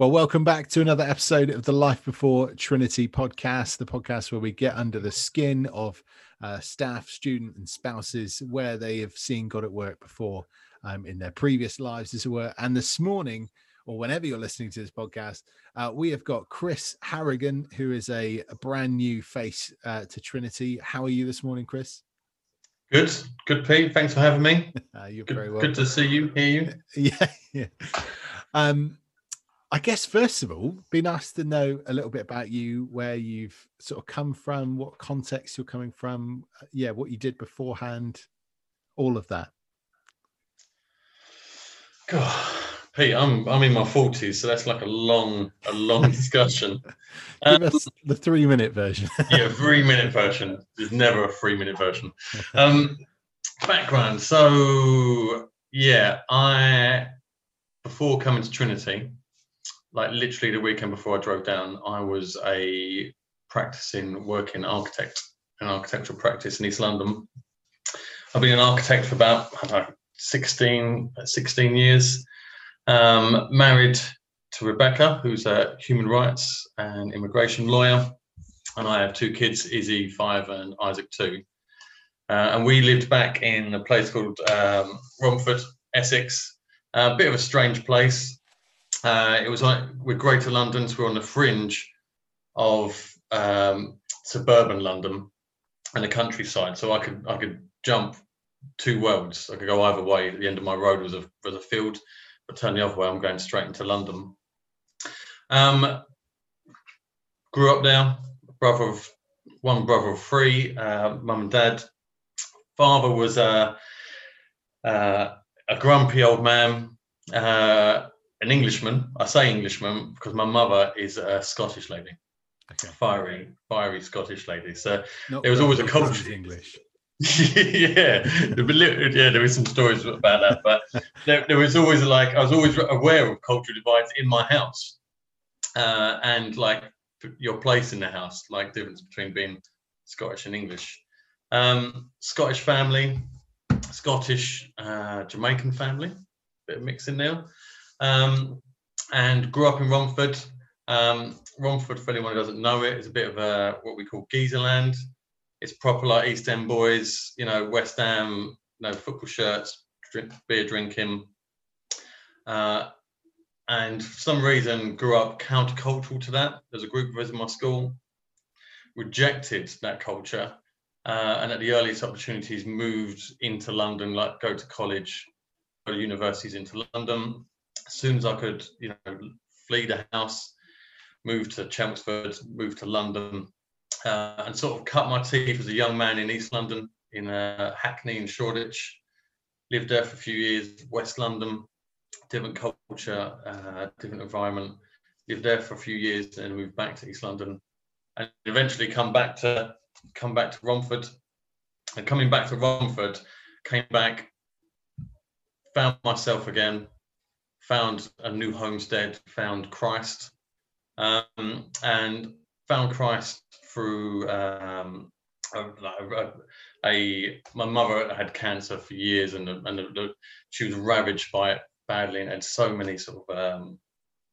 Well, welcome back to another episode of the Life Before Trinity podcast, the podcast where we get under the skin of uh, staff, student, and spouses where they have seen God at work before um, in their previous lives, as it were. And this morning, or whenever you're listening to this podcast, uh, we have got Chris Harrigan, who is a, a brand new face uh, to Trinity. How are you this morning, Chris? Good, good, Pete. Thanks for having me. Uh, you're good, very well. Good to see you, hear you. yeah, yeah. Um, I guess first of all, be nice to know a little bit about you, where you've sort of come from, what context you're coming from, uh, yeah, what you did beforehand, all of that. God, Pete, I'm I'm in my forties, so that's like a long a long discussion. Give um, us the three minute version. yeah, three minute version. There's never a three minute version. Um, background. So yeah, I before coming to Trinity, like literally the weekend before I drove down, I was a practicing working architect, an architectural practice in East London. I've been an architect for about know, 16, 16 years. Um, married to Rebecca, who's a human rights and immigration lawyer. And I have two kids, Izzy, five, and Isaac, two. Uh, and we lived back in a place called um, Romford, Essex. A bit of a strange place. Uh, it was like with Greater London, so we're on the fringe of um, suburban London and the countryside. So I could I could jump two worlds. I could go either way. At the end of my road was a was a field, but turn the other way, I'm going straight into London. Um, grew up there. Brother of one brother of three. Uh, mum and dad. Father was a uh, a grumpy old man. Uh, an Englishman. I say Englishman because my mother is a Scottish lady, okay. fiery, fiery Scottish lady. So Not there was always a culture. English. yeah, yeah, there was some stories about that, but there, there, was always like I was always aware of cultural divides in my house, uh, and like your place in the house, like difference between being Scottish and English. Um, Scottish family, Scottish uh, Jamaican family, bit of mix in there um, and grew up in Romford. Um, Romford, for anyone who doesn't know it, is a bit of a what we call geezerland. It's proper like East End boys, you know, West Ham, you know, football shirts, drink, beer drinking. Uh, and for some reason grew up countercultural to that. There's a group of us in my school rejected that culture, uh, and at the earliest opportunities moved into London, like go to college, go to universities into London, as soon as I could, you know, flee the house, move to Chelmsford, move to London, uh, and sort of cut my teeth as a young man in East London, in uh, Hackney and Shoreditch. Lived there for a few years, West London, different culture, uh, different environment. Lived there for a few years, and moved back to East London, and eventually come back to come back to Romford. And coming back to Romford, came back, found myself again, found a new homestead, found Christ, um, and found Christ through um, a, a, a, my mother had cancer for years, and and she was ravaged by it badly, and had so many sort of um,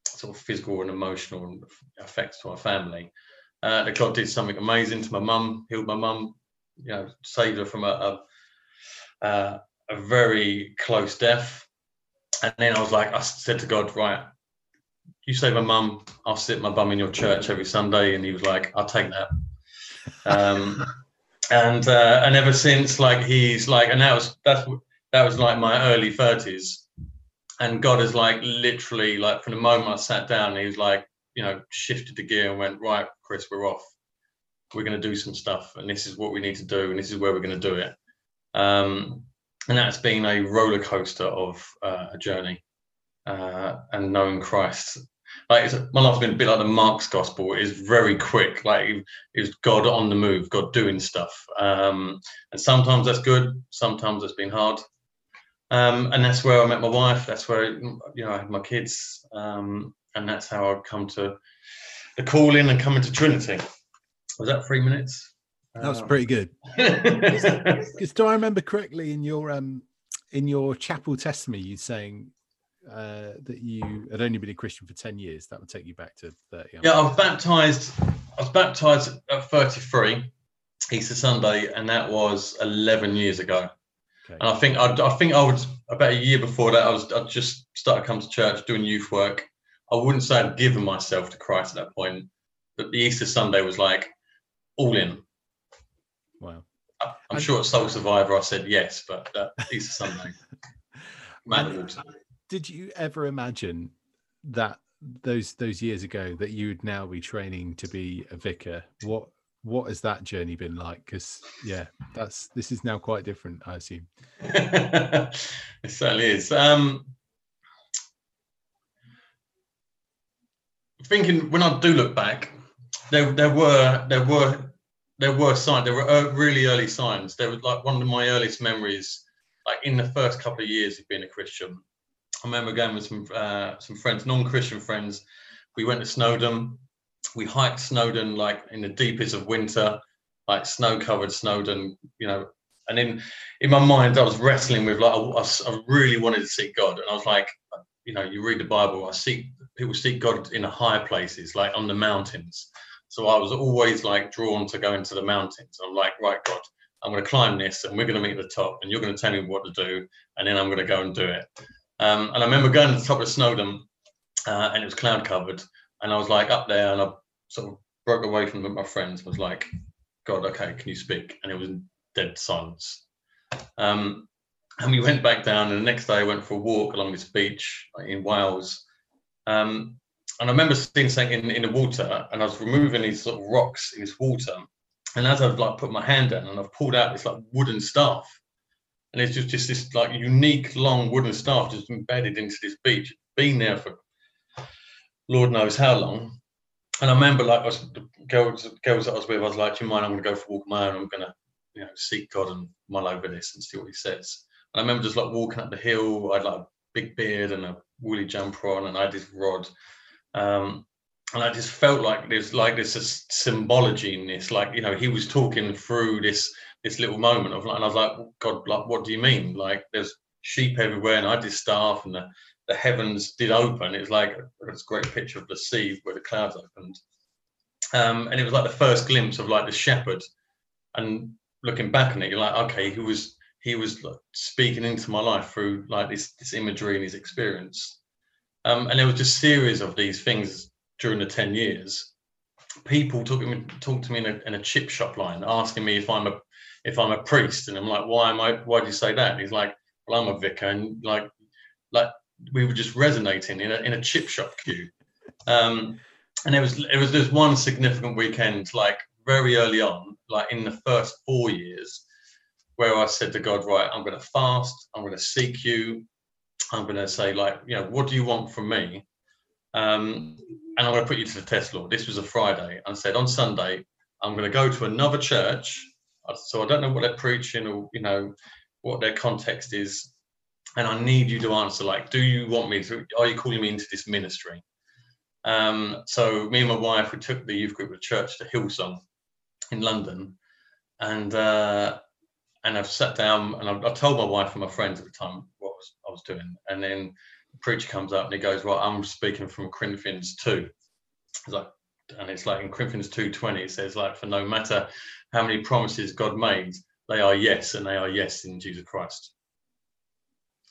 sort of physical and emotional effects to our family. Uh, that did something amazing to my mum, healed my mum, you know, saved her from a, a, uh, a very close death and then I was like, I said to God, right, you say my mum, I'll sit my bum in your church every Sunday. And he was like, I'll take that. Um, and uh, and ever since, like he's like, and that was that's that was like my early thirties, and God is like literally like from the moment I sat down, he was like, you know, shifted the gear and went, right, Chris, we're off. We're going to do some stuff, and this is what we need to do, and this is where we're going to do it. Um, and that's been a roller coaster of uh, a journey uh, and knowing Christ. Like my life's been a bit like the Mark's gospel. It is very quick. Like it was God on the move, God doing stuff. Um, and sometimes that's good. Sometimes it's been hard. Um, and that's where I met my wife. That's where you know I had my kids, um, and that's how I've come to the calling and coming to Trinity. Was that three minutes? That was pretty good. Because do I remember correctly in your um in your chapel testimony, you saying uh, that you had only been a Christian for ten years. That would take you back to thirty. Yeah, I was baptized. I was baptized at 33, Easter Sunday, and that was 11 years ago. Okay. And I think I, I think I was about a year before that. I was I just started coming to church doing youth work. I wouldn't say I'd given myself to Christ at that point, but the Easter Sunday was like all in. Wow. I'm and, sure at Soul Survivor I said yes, but uh, Easter Sunday. did you ever imagine that those those years ago that you would now be training to be a vicar? What what has that journey been like? Because yeah, that's this is now quite different, I assume. it certainly is. Um, thinking when I do look back, there there were there were there were signs. There were really early signs. There was like one of my earliest memories, like in the first couple of years of being a Christian. I remember going with some uh, some friends, non-Christian friends. We went to Snowdon. We hiked Snowdon like in the deepest of winter, like snow-covered Snowdon. You know, and in in my mind, I was wrestling with like I, I really wanted to seek God, and I was like, you know, you read the Bible. I seek people seek God in the higher places, like on the mountains. So I was always like drawn to go into the mountains. I'm like, right, God, I'm going to climb this, and we're going to meet at the top, and you're going to tell me what to do, and then I'm going to go and do it. Um, and I remember going to the top of Snowdon, uh, and it was cloud covered, and I was like up there, and I sort of broke away from my friends. Was like, God, okay, can you speak? And it was dead silence. Um, and we went back down, and the next day I went for a walk along this beach in Wales. Um, and I remember seeing something in, in the water, and I was removing these sort of rocks in this water. And as I've like put my hand down, and I've pulled out this like wooden staff, and it's just just this like unique long wooden staff just embedded into this beach, been there for Lord knows how long. And I remember like I was the girls girls that I was with, I was like, Do you mind? I'm gonna go for a walk on my own, I'm gonna, you know, seek God and mull over this and see what he says. And I remember just like walking up the hill, I had like a big beard and a woolly jumper on, and I had this rod. Um, and I just felt like there's like this symbology in this, like you know, he was talking through this this little moment of, and I was like, God, like, what do you mean? Like, there's sheep everywhere, and I did staff, and the, the heavens did open. It's like it's a great picture of the sea where the clouds opened, um, and it was like the first glimpse of like the shepherd. And looking back on it, you're like, okay, he was he was like, speaking into my life through like this this imagery and his experience. Um, and there was just series of these things during the ten years. People talking talk to me in a, in a chip shop line, asking me if I'm a if I'm a priest, and I'm like, why am I? Why do you say that? And he's like, well, I'm a vicar, and like, like we were just resonating in a in a chip shop queue. Um, and it was it was this one significant weekend, like very early on, like in the first four years, where I said to God, right, I'm going to fast, I'm going to seek you, I'm going to say like, you know, what do you want from me? Um, and I'm going to put you to the test, Lord. This was a Friday. I said on Sunday, I'm going to go to another church so I don't know what they're preaching or you know what their context is, and I need you to answer. Like, do you want me to? Are you calling me into this ministry? Um, so me and my wife we took the youth group of church to Hillsong in London, and uh, and I've sat down and I, I told my wife and my friends at the time was, I was doing, and then the preacher comes up and he goes, "Well, I'm speaking from Corinthians 2. It's like, and it's like in Corinthians two twenty, it says like, "For no matter how many promises God made, they are yes, and they are yes in Jesus Christ.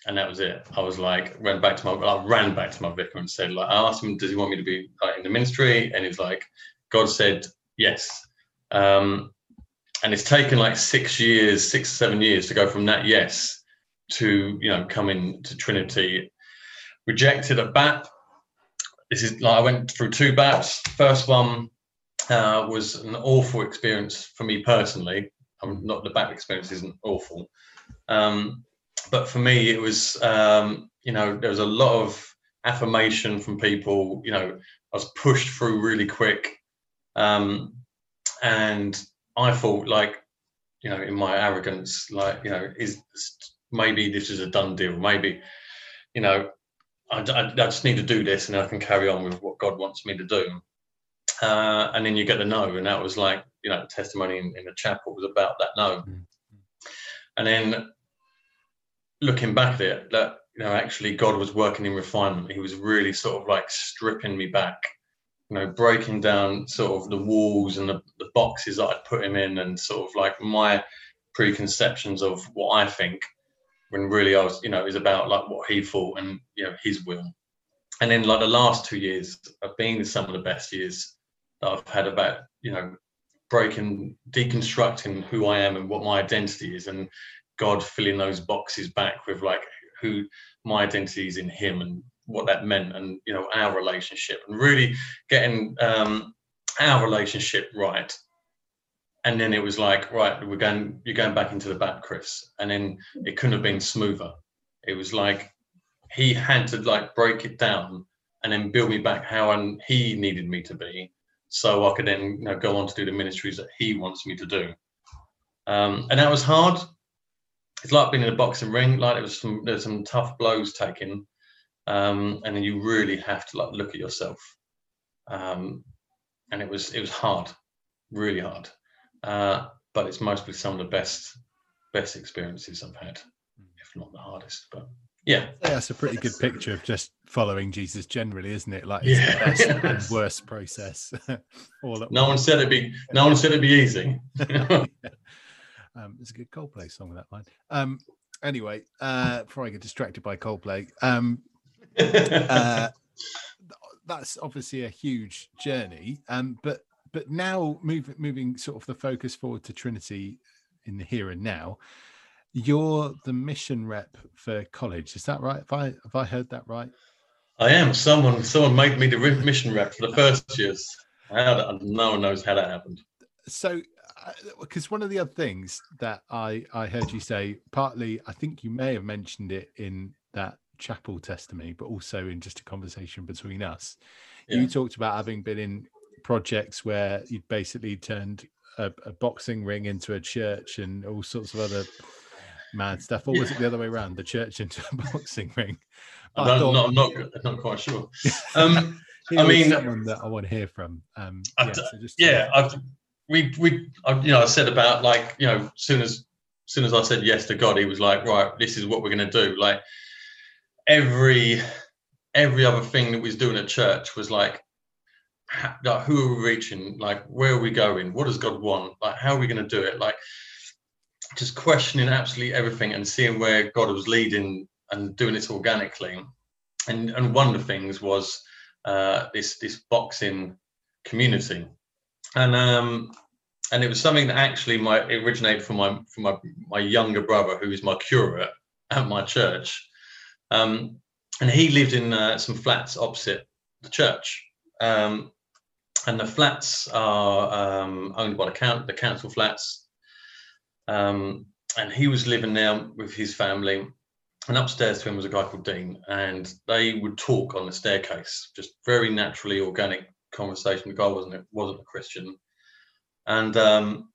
And that was it. I was like, ran back to my, I ran back to my vicar and said, like, I asked him, does he want me to be like, in the ministry? And he's like, God said yes. Um, and it's taken like six years, six seven years to go from that yes to you know coming to Trinity. Rejected a BAP. This is like I went through two BAPs. First one uh, was an awful experience for me personally. I'm not the BAP experience isn't awful, um, but for me it was um, you know there was a lot of affirmation from people. You know I was pushed through really quick, um, and I thought like you know in my arrogance like you know is maybe this is a done deal. Maybe you know I, I, I just need to do this and I can carry on with what God wants me to do uh, and then you get the no, and that was like you know the testimony in, in the chapel was about that no, mm-hmm. and then looking back at it, that you know, actually God was working in refinement. He was really sort of like stripping me back, you know, breaking down sort of the walls and the, the boxes that I'd put him in and sort of like my preconceptions of what I think when really I was, you know, it was about like what he thought and, you know, his will. And then like the last two years have been some of the best years that I've had about, you know, breaking, deconstructing who I am and what my identity is and God filling those boxes back with like who my identity is in him and what that meant and you know our relationship and really getting um, our relationship right and then it was like right we're going you're going back into the BAP chris and then it couldn't have been smoother it was like he had to like break it down and then build me back how and he needed me to be so i could then you know go on to do the ministries that he wants me to do um, and that was hard it's like being in a boxing ring. Like there was some there's some tough blows taken, um, and then you really have to like look at yourself. Um, and it was it was hard, really hard. Uh, but it's mostly some of the best best experiences I've had, if not the hardest. But yeah, that's a pretty good picture of just following Jesus generally, isn't it? Like it's yeah, the best and worst process. all at no once. one said it'd be no one said it'd be easy. yeah. Um, it's a good Coldplay song with that line. Um, anyway, uh, before I get distracted by Coldplay, um, uh, that's obviously a huge journey. Um, but but now moving moving sort of the focus forward to Trinity in the here and now, you're the mission rep for college. Is that right? Have I have I heard that right? I am. Someone someone made me the mission rep for the first years. No one knows how that happened. So uh, because one of the other things that I I heard you say, partly I think you may have mentioned it in that chapel testimony, but also in just a conversation between us. Yeah. You talked about having been in projects where you'd basically turned a, a, boxing ring into a church and all sorts of other mad stuff. Or was it the other way around? The church into a boxing ring? I am not, not, not quite sure. Um, I mean, someone that I want to hear from. Um, yeah, so yeah I've we we you know I said about like you know soon as soon as I said yes to God, He was like, right, this is what we're going to do. Like every every other thing that we was doing at church was like, like who are we reaching? Like where are we going? What does God want? Like how are we going to do it? Like just questioning absolutely everything and seeing where God was leading and doing it organically. And and one of the things was uh, this this boxing community and um, and it was something that actually my originated from my from my my younger brother, who is my curate at my church, um, and he lived in uh, some flats opposite the church. Um, and the flats are um, owned by the, count, the council flats. Um, and he was living there with his family. And upstairs to him was a guy called Dean, and they would talk on the staircase, just very naturally, organic conversation. The guy wasn't wasn't a Christian, and um,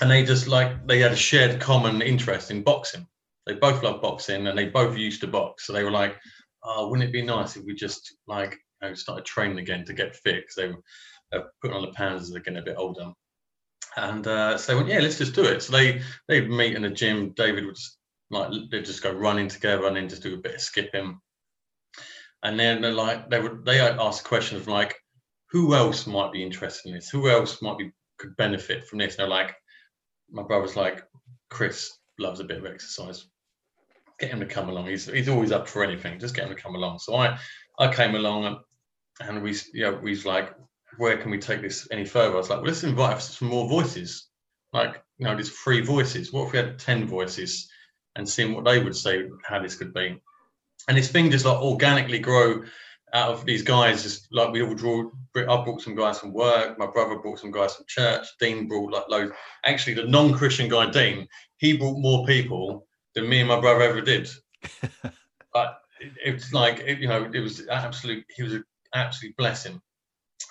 and they just like they had a shared common interest in boxing. They both loved boxing, and they both used to box. So they were like, "Oh, wouldn't it be nice if we just like you know, started training again to get fit?" Because they were putting on the pounds as they're getting a bit older. And uh, so they "Yeah, let's just do it." So they they'd meet in the gym. David would just, like they'd just go running together and then just do a bit of skipping. And then they're like they would they ask questions like, who else might be interested in this? Who else might be could benefit from this? And they're like, my brother's like, Chris loves a bit of exercise. Get him to come along. He's he's always up for anything. Just get him to come along. So I I came along and, and we you know we was like, where can we take this any further? I was like, well, let's invite some more voices. Like you know, these three voices. What if we had ten voices and seeing what they would say how this could be? And this thing just like organically grow out of these guys, just like we all draw. I brought some guys from work. My brother brought some guys from church. Dean brought like loads. Actually, the non-Christian guy, Dean, he brought more people than me and my brother ever did. but it, it's like it, you know, it was absolute. He was an absolute blessing.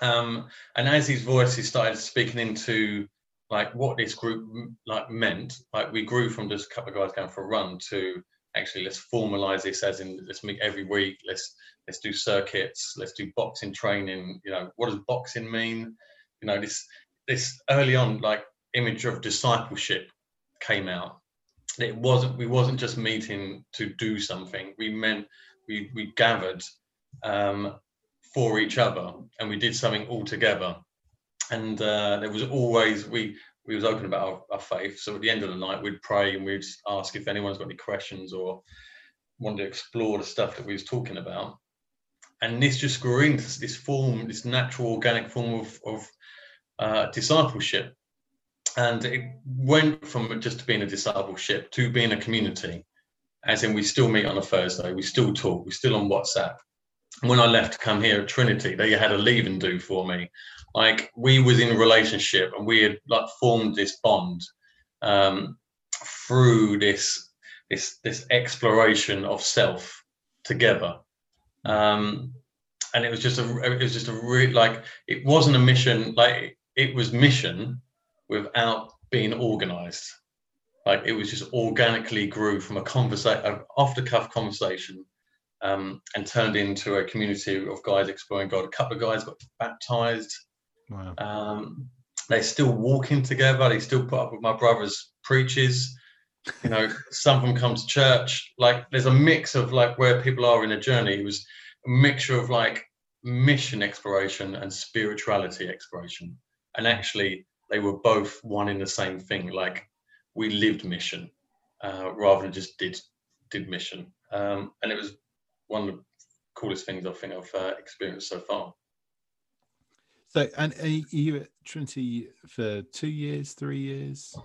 Um, and as his voices started speaking into like what this group like meant, like we grew from just a couple of guys going for a run to actually let's formalize this as in let's meet every week let's let's do circuits let's do boxing training you know what does boxing mean you know this this early on like image of discipleship came out it wasn't we wasn't just meeting to do something. We meant we we gathered um, for each other and we did something all together. And uh, there was always we we was open about our, our, faith. So at the end of the night, we'd pray and we'd ask if anyone's got any questions or wanted to explore the stuff that we was talking about. And this just grew into this form, this natural, organic form of, of uh, discipleship. And it went from just being a discipleship to being a community, as in we still meet on a Thursday, we still talk, we're still on WhatsApp. When I left to come here at Trinity, they had a leave and do for me. Like we was in a relationship and we had like formed this bond um, through this this this exploration of self together. Um, and it was just a it was just a real like it wasn't a mission like it was mission without being organized. Like it was just organically grew from a conversation off the cuff conversation um, and turned into a community of guys exploring god a couple of guys got baptized Wow. Um, they're still walking together. They still put up with my brother's preaches. You know, some of them come to church. Like, there's a mix of like where people are in a journey. It was a mixture of like mission exploration and spirituality exploration. And actually, they were both one in the same thing. Like, we lived mission uh, rather than just did did mission. Um, and it was one of the coolest things I think I've uh, experienced so far. So, and are you at Trinity for two years, three years?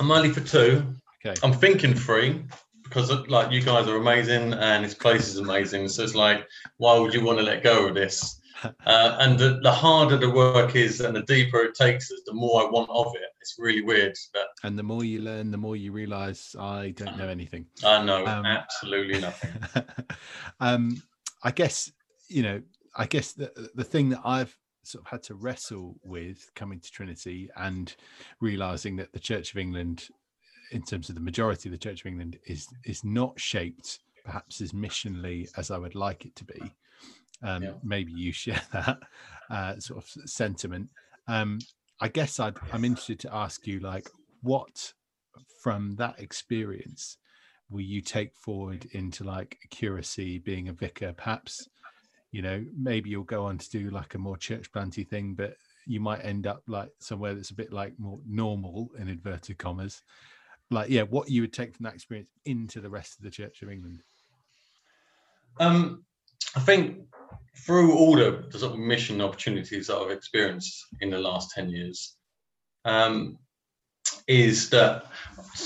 I'm only for two. Okay. I'm thinking three because like you guys are amazing and this place is amazing. So it's like, why would you want to let go of this? Uh, and the, the, harder the work is and the deeper it takes us, the more I want of it. It's really weird. But, and the more you learn, the more you realize I don't know anything. I know um, absolutely nothing. um, I guess, you know, I guess the, the thing that I've sort of had to wrestle with coming to Trinity and realizing that the Church of England, in terms of the majority of the Church of England, is is not shaped perhaps as missionally as I would like it to be. Um, yeah. Maybe you share that uh, sort of sentiment. Um, I guess i I'm interested to ask you, like, what from that experience will you take forward into like curacy, being a vicar, perhaps you know maybe you'll go on to do like a more church planty thing but you might end up like somewhere that's a bit like more normal in inverted commas. Like yeah what you would take from that experience into the rest of the church of england. Um i think through all the, the sort of mission opportunities that i've experienced in the last 10 years um is that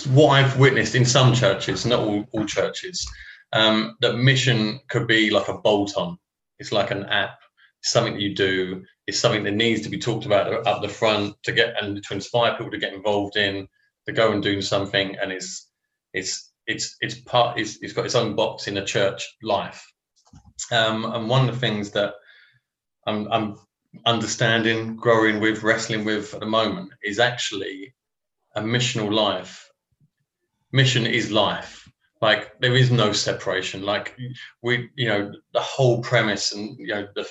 what i've witnessed in some churches not all, all churches um, that mission could be like a bolt on it's like an app. Something that you do. It's something that needs to be talked about up the front to get and to inspire people to get involved in, to go and do something. And it's it's it's it's part. It's, it's got its own box in the church life. Um, and one of the things that I'm, I'm understanding, growing with, wrestling with at the moment is actually a missional life. Mission is life. Like there is no separation. Like we you know the whole premise and you know the,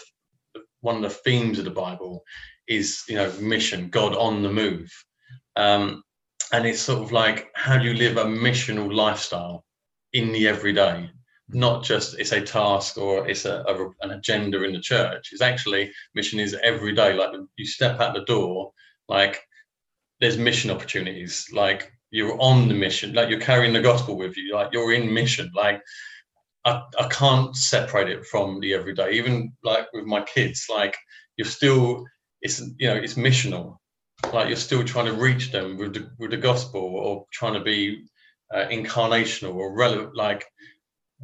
one of the themes of the bible is you know mission god on the move. Um and it's sort of like how do you live a missional lifestyle in the everyday not just it's a task or it's a, a, an agenda in the church. It's actually mission is every day. Like you step out the door like there's mission opportunities. Like you're on the mission. Like you're carrying the gospel with you. Like you're in mission. Like I, I can't separate it from the everyday. Even like with my kids like you're still it's you know it's missional. Like you're still trying to reach them with the, with the gospel or trying to be uh, incarnational or relevant. Like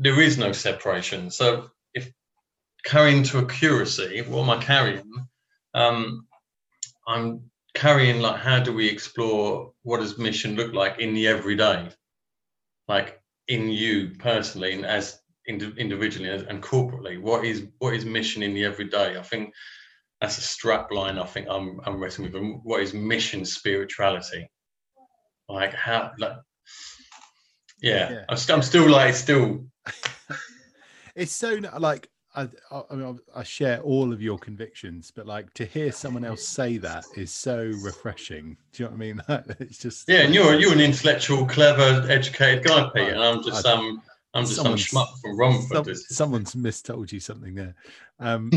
there is no separation. So if carrying to a curacy what am i carrying? Um i'm carrying like how do we explore what does mission look like in the everyday? Like in you personally and as ind- individually and corporately. What is what is mission in the everyday? I think that's a strap line i think i'm i'm wrestling with. What is mission spirituality? Like how like yeah, yeah. I'm, st- I'm still like still it's so like I, I, mean, I share all of your convictions, but like to hear someone else say that is so refreshing. Do you know what I mean? it's just yeah. And you're you're an intellectual, clever, educated guy, Pete, and I'm just I, um I'm just some schmuck from Romford. Some, someone's mistold you something there. Um,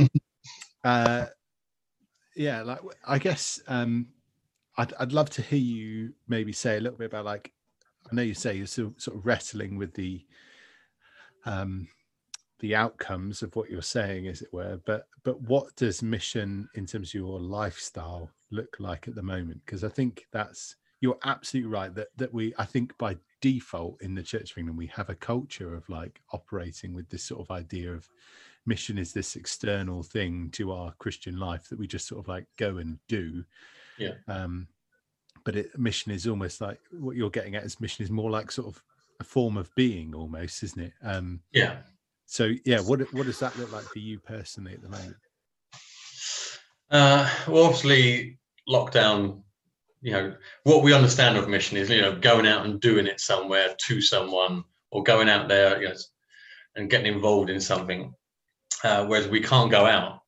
uh, yeah, like I guess um, I'd I'd love to hear you maybe say a little bit about like I know you say you're still sort of wrestling with the um the outcomes of what you're saying, as it were. But but what does mission in terms of your lifestyle look like at the moment? Because I think that's you're absolutely right that that we I think by default in the Church of England we have a culture of like operating with this sort of idea of mission is this external thing to our Christian life that we just sort of like go and do. Yeah. Um, but it, mission is almost like what you're getting at is mission is more like sort of a form of being almost, isn't it? Um, yeah. so yeah what what does that look like for you personally at the moment? Uh, well obviously lockdown you know what we understand of mission is you know going out and doing it somewhere to someone or going out there you know, and getting involved in something. Uh, whereas we can't go out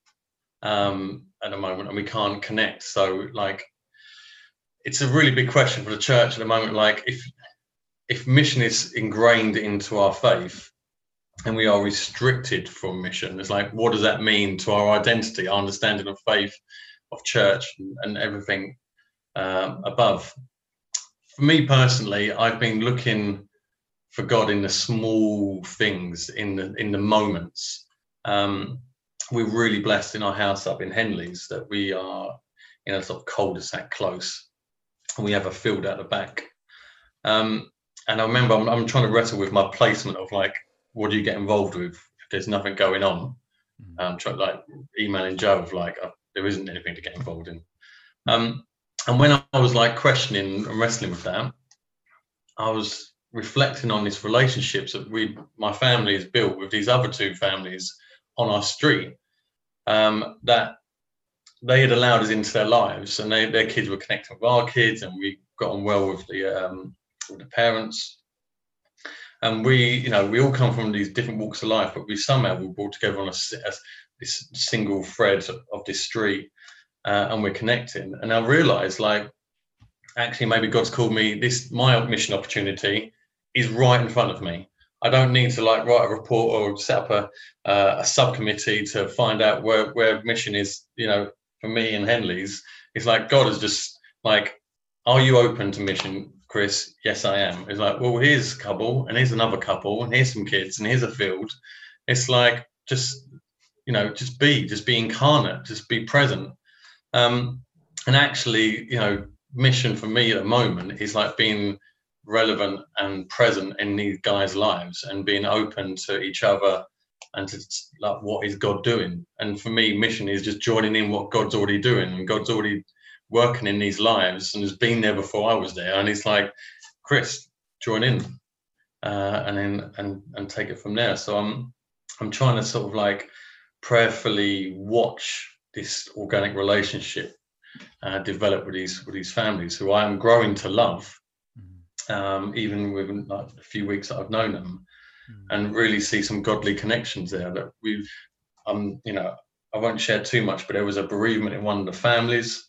um, at the moment and we can't connect. So like it's a really big question for the church at the moment. Like if if mission is ingrained into our faith and we are restricted from mission. It's like, what does that mean to our identity, our understanding of faith, of church, and everything um, above? For me personally, I've been looking for God in the small things, in the in the moments. Um, we're really blessed in our house up in Henleaze that we are in a sort of cul-de-sac close, and we have a field at the back. Um, and I remember I'm, I'm trying to wrestle with my placement of like what do you get involved with if there's nothing going on? Mm. Um, try, like emailing Joe of like uh, there isn't anything to get involved in. Um, and when I was like questioning and wrestling with that, I was reflecting on these relationships that we, my family, has built with these other two families on our street. Um, that they had allowed us into their lives, and they, their kids were connecting with our kids, and we got on well with the um, with the parents. And we you know we all come from these different walks of life but we somehow we're brought together on a, a this single thread of this street uh, and we're connecting. And i realized like actually maybe god's called me this my mission opportunity is right in front of me. I don't need to like write a report or set up a, uh, a subcommittee to find out where where mission is you know for me and Henleaze. It's like god is just like are you open to mission Chris, yes, I am. It's like, well, here's a couple, and here's another couple, and here's some kids, and here's a field. It's like just, you know, just be, just be incarnate, just be present. Um, and actually, you know, mission for me at the moment is like being relevant and present in these guys' lives and being open to each other and to like what is God doing. And for me, mission is just joining in what God's already doing, and God's already working in these lives and has been there before I was there. And he's like, Chris, join in, uh, and then and and take it from there. So I'm I'm trying to sort of like prayerfully watch this organic relationship uh, develop with these with these families who I am growing to love, mm-hmm. um, even within like a few weeks that I've known them, mm. and really see some godly connections there that we've. Um, you know, I won't share too much, but there was a bereavement in one of the families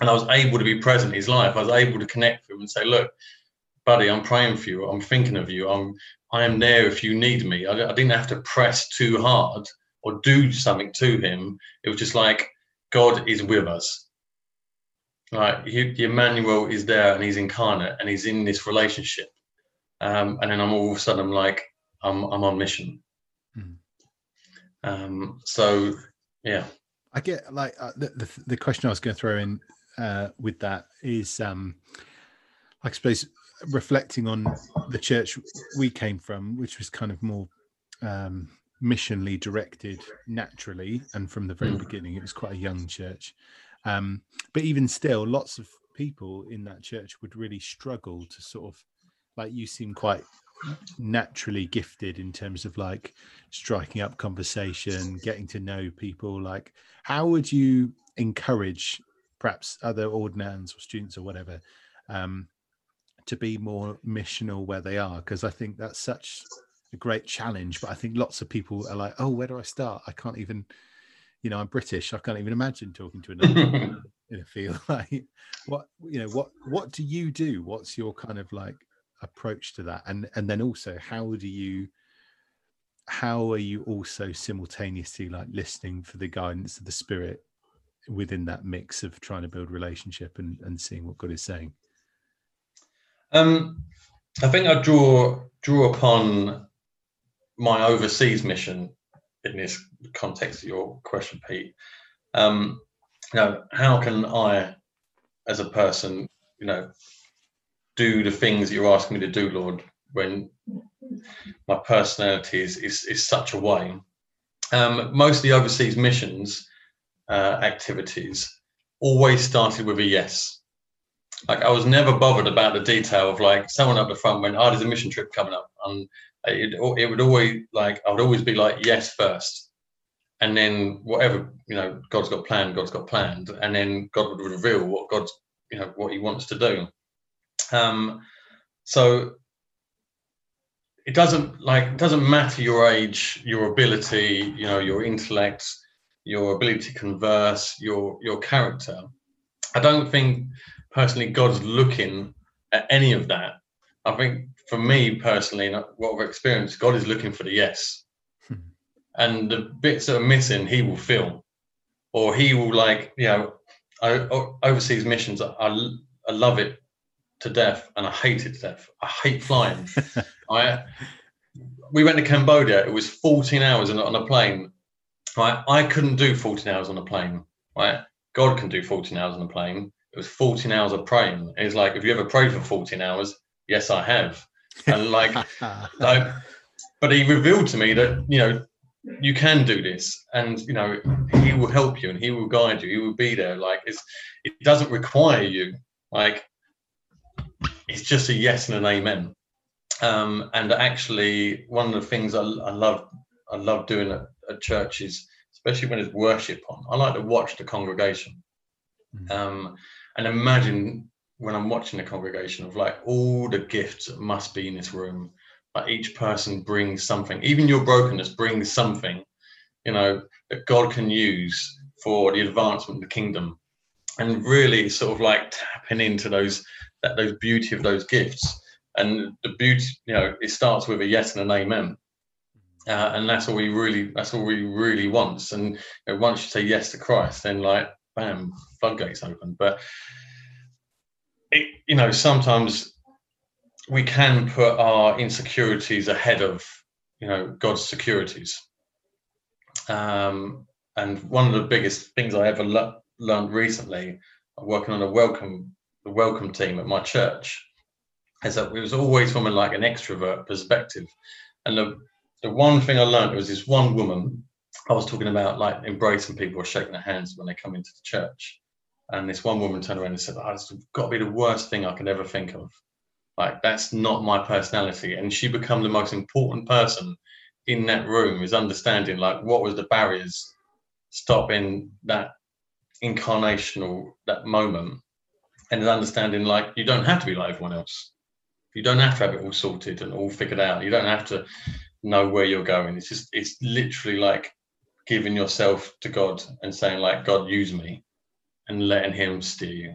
and I was able to be present in his life. I was able to connect with him and say, "Look, buddy, I'm praying for you. I'm thinking of you. I'm I am there if you need me." I, I didn't have to press too hard or do something to him. It was just like God is with us. Like he, Emmanuel is there and he's incarnate and he's in this relationship. Um, and then I'm all of a sudden I'm like I'm I'm on mission. Mm. Um, so yeah. I get like uh, the, the, the question I was going to throw in uh, with that is, um, I suppose, reflecting on the church we came from, which was kind of more um, missionally directed naturally, and from the very mm. beginning, it was quite a young church. Um, but even still, lots of people in that church would really struggle to sort of, like you seem quite naturally gifted in terms of like striking up conversation, getting to know people. Like, how would you encourage perhaps other ordinands or students or whatever um, to be more missional where they are because i think that's such a great challenge. But I think lots of people are like, oh, where do I start? I can't even, you know, I'm British. I can't even imagine talking to another in a field. Like, what you know, what what do you do? What's your kind of like approach to that? And and then also, how do you how are you also simultaneously like listening for the guidance of the spirit within that mix of trying to build relationship and, and seeing what God is saying? Um, I think I draw draw upon my overseas mission in this context of your question, Pete. Um, you know, how can I, as a person, you know, do the things that you're asking me to do, Lord, when my personality is is, is such a way. Um, most of the overseas missions uh, activities always started with a yes. Like I was never bothered about the detail of like someone up the front went, "Oh, there's a mission trip coming up," and it, it would always like I would always be like yes first, and then whatever you know God's got planned, God's got planned, and then God would reveal what God's you know what He wants to do. Um, so it doesn't like it doesn't matter your age, your ability, you know, your intellect, your ability to converse, your your character. I don't think personally God's looking at any of that. I think for me personally, what I've experienced, God is looking for the yes, hmm. and the bits that are missing, He will fill, or He will like you know, I, overseas missions. I, I love it to death, and I hate it to death. I hate flying. I we went to Cambodia. It was 14 hours on a plane. Right, I couldn't do 14 hours on a plane. Right, God can do 14 hours on a plane. It was 14 hours of praying. It's like, have you ever prayed for 14 hours? Yes, I have. And like, like, but He revealed to me that you know you can do this and you know he will help you and he will guide you he will be there like it's it doesn't require you like it's just a yes and an amen. Um, and actually, one of the things I, I love I love doing at, at churches, especially when it's worship on, I like to watch the congregation. Mm. Um, and imagine when I'm watching the congregation of like all the gifts that must be in this room. Like each person brings something, even your brokenness brings something, you know, that God can use for the advancement of the kingdom. And really sort of like tapping into those that those beauty of those gifts. And the beauty, you know, it starts with a yes and an amen. Uh, and that's all we really that's all we really want. And you know, once you say yes to Christ, then like bam, floodgates open. But it, you know, sometimes we can put our insecurities ahead of you know God's securities. Um, and one of the biggest things I ever le- learned recently, working on a welcome the welcome team at my church is that it was always from a, like an extrovert perspective. And the, the one thing I learned was this one woman, I was talking about like embracing people or shaking their hands when they come into the church. And this one woman turned around and said, oh, it's got to be the worst thing I could ever think of. Like, that's not my personality. And she become the most important person in that room is understanding like what was the barriers stopping that incarnational that moment and understanding like you don't have to be like everyone else. You don't have to have it all sorted and all figured out. You don't have to know where you're going. It's just it's literally like giving yourself to God and saying like God use me and letting Him steer you.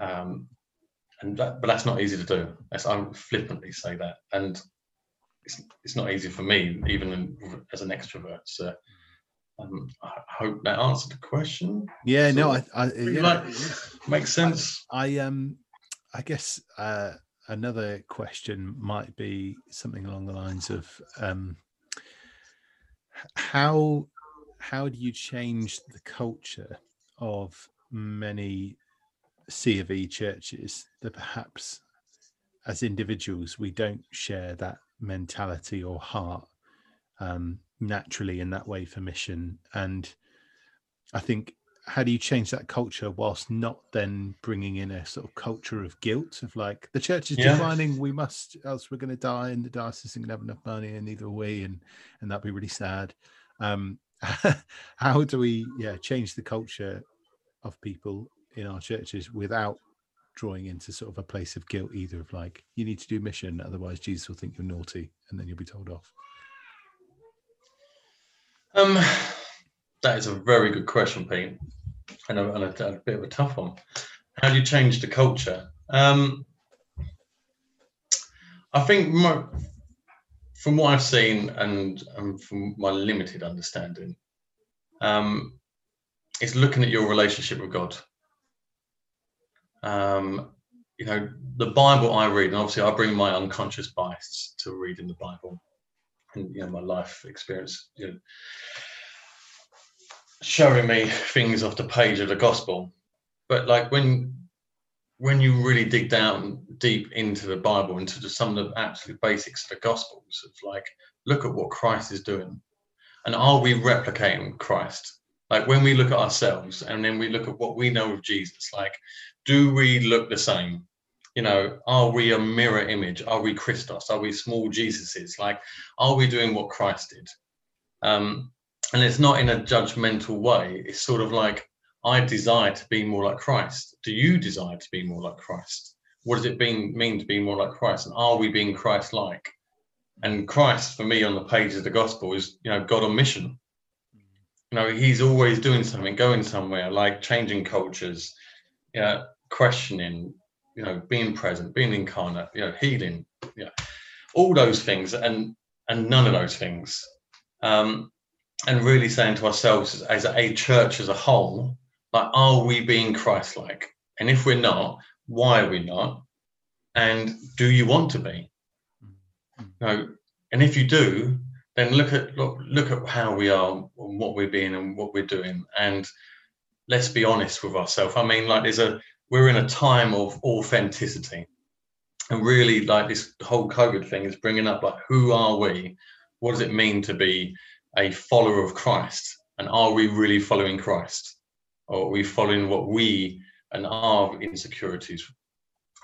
Um, and that, but that's not easy to do. That's I flippantly say that, and it's it's not easy for me even as an extrovert. So um, I hope that answered the question. Yeah, so, no, I, I yeah, like, makes sense. I, I um, I guess uh, another question might be something along the lines of um, how how do you change the culture of many C of E churches that perhaps as individuals we don't share that mentality or heart um, naturally in that way for mission? And i think how do you change that culture whilst not then bringing in a sort of culture of guilt of like the church is yeah. declining we must else we're going to die and the diocese isn't going to have enough money and neither are we and and that'd be really sad um how do we yeah change the culture of people in our churches without drawing into sort of a place of guilt either of like you need to do mission otherwise jesus will think you're naughty and then you'll be told off um that is a very good question pete and a, and a, a bit of a tough one. How do you change the culture? Um i think my, from what i've seen and, and from my limited understanding um it's looking at your relationship with god. Um, you know, the Bible I read, and obviously I bring my unconscious bias to reading the Bible, and you know my life experience, you know, showing me things off the page of the gospel. But like when when you really dig down deep into the Bible, into some of the absolute basics of the Gospels, of like, look at what Christ is doing, and are we replicating Christ? Like when we look at ourselves, and then we look at what we know of Jesus, like do we look the same? You know, are we a mirror image? Are we Christos? Are we small Jesuses? Like, are we doing what Christ did? Um, and it's not in a judgmental way. It's sort of like, I desire to be more like Christ. Do you desire to be more like Christ? What does it mean, mean to be more like Christ? And are we being Christ like? And Christ, for me, on the page of the gospel, is, you know, God on mission. You know, he's always doing something, going somewhere, like changing cultures, yeah, questioning, you know, being present, being incarnate, you know, healing, yeah, all those things, and and none of those things, um, and really saying to ourselves as, as a church as a whole, like, are we being Christ-like? And if we're not, why are we not? And do you want to be? Mm-hmm. No. and if you do, then look at look, look at how we are and what we're being and what we're doing and let's be honest with ourselves. I mean, like there's a we're in a time of authenticity, and really like this whole COVID thing is bringing up like who are we? What does it mean to be a follower of Christ? And are we really following Christ, or are we following what we and our insecurities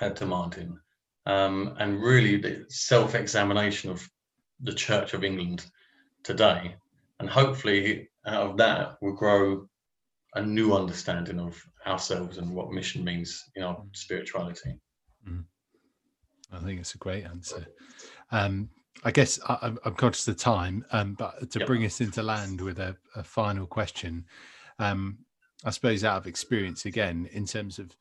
are demanding? Um, and really, the self-examination of the Church of England today, and hopefully out of that will grow a new understanding of ourselves and what mission means in our spirituality. Mm. I think it's a great answer. Um, I guess I, am conscious of time, um, but to yep. bring us into land with a, a final question, um, I suppose out of experience again, in terms of,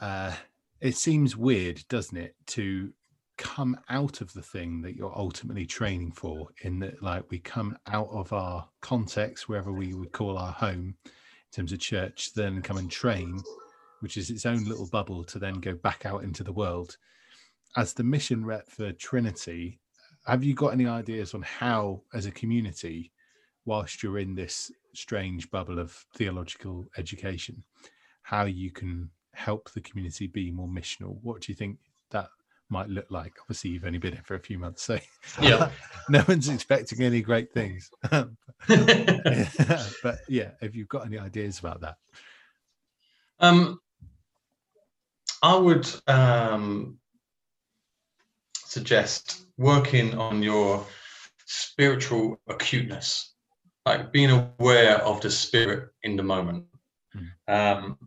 uh, it seems weird, doesn't it, to come out of the thing that you're ultimately training for in that like we come out of our context wherever we would call our home in terms of church then come and train which is its own little bubble to then go back out into the world as the mission rep for trinity have you got any ideas on how as a community whilst you're in this strange bubble of theological education how you can help the community be more missional what do you think that might look like. Obviously, you've only been here for a few months, so yeah, no one's expecting any great things. but yeah, if you've got any ideas about that, um, I would um, suggest working on your spiritual acuteness, like being aware of the spirit in the moment, mm. um,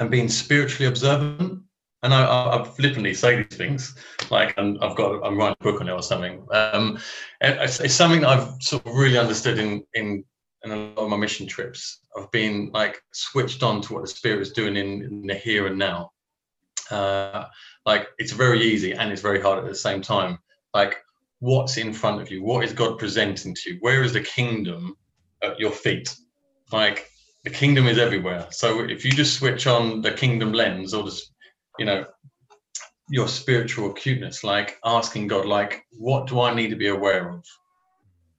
and being spiritually observant and I, I, I flippantly say these things, like and i have got, I'm writing a book on it or something. Um, it's, it's, something I've sort of really understood in, in, in a lot of my mission trips. I've been like switched on to what the spirit is doing in, in the here and now. Uh, like it's very easy and it's very hard at the same time. Like what's in front of you? What is God presenting to you? Where is the kingdom at your feet? Like the kingdom is everywhere. So if you just switch on the kingdom lens or just you know your spiritual acuteness like asking god like what do i need to be aware of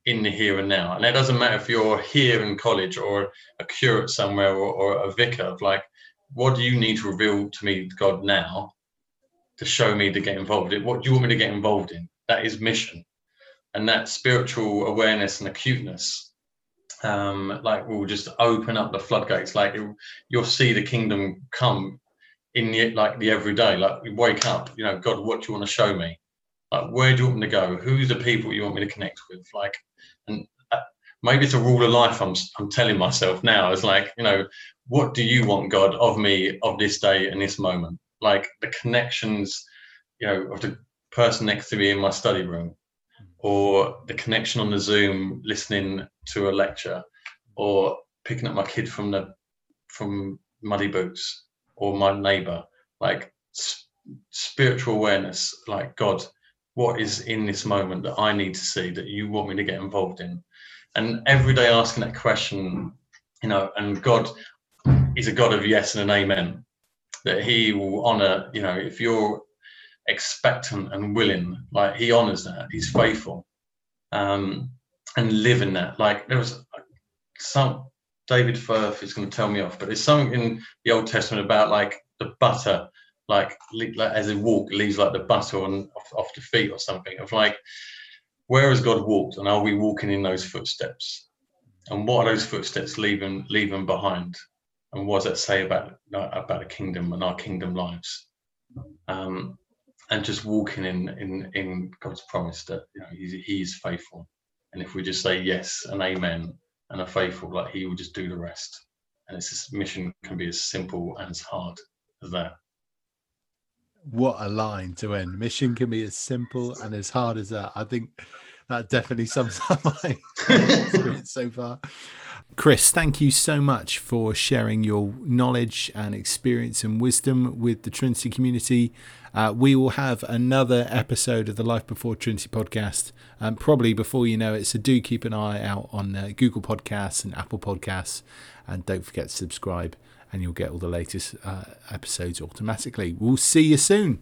in the here and now and it doesn't matter if you're here in college or a curate somewhere or, or a vicar of like what do you need to reveal to me god now to show me to get involved in what do you want me to get involved in that is mission and that spiritual awareness and acuteness um, like will just open up the floodgates like it, you'll see the kingdom come in the like the everyday, like we wake up, you know, God, what do you want to show me? Like, where do you want me to go? Who's the people you want me to connect with? Like, and maybe it's a rule of life I'm, I'm telling myself now. It's like you know what do you want god of me of this day and this moment? Like the connections you know of the person next to me in my study room or the connection on the zoom listening to a lecture or picking up my kid from the from muddy boots or my neighbor. Like spiritual awareness like god what is in this moment that i need to see that you want me to get involved in and every day asking that question you know and god is a god of yes and an amen. That he will honor you know if you're expectant and willing like he honors that he's faithful um and live in that. Like there was some david firth is going to tell me off but there's something in the old testament about like the butter like, like as a walk leaves like the butter on off, off the feet or something of like where has God walked and are we walking in those footsteps? And what are those footsteps leaving leaving behind? And what does that say about about the kingdom and our kingdom lives? Um, and just walking in in in God's promise that you know He, he is faithful. And if we just say yes and amen and are faithful, like He will just do the rest. And it's this mission can be as simple and as hard as that. What a line to end. Mission can be as simple and as hard as that. I think that definitely sums up my experience so far. Chris, thank you so much for sharing your knowledge and experience and wisdom with the Trinity community. Uh, we will have another episode of the Life Before Trinity podcast, um, probably before you know it. So do keep an eye out on uh, Google Podcasts and Apple Podcasts, and don't forget to subscribe and you'll get all the latest uh, episodes automatically. We'll see you soon.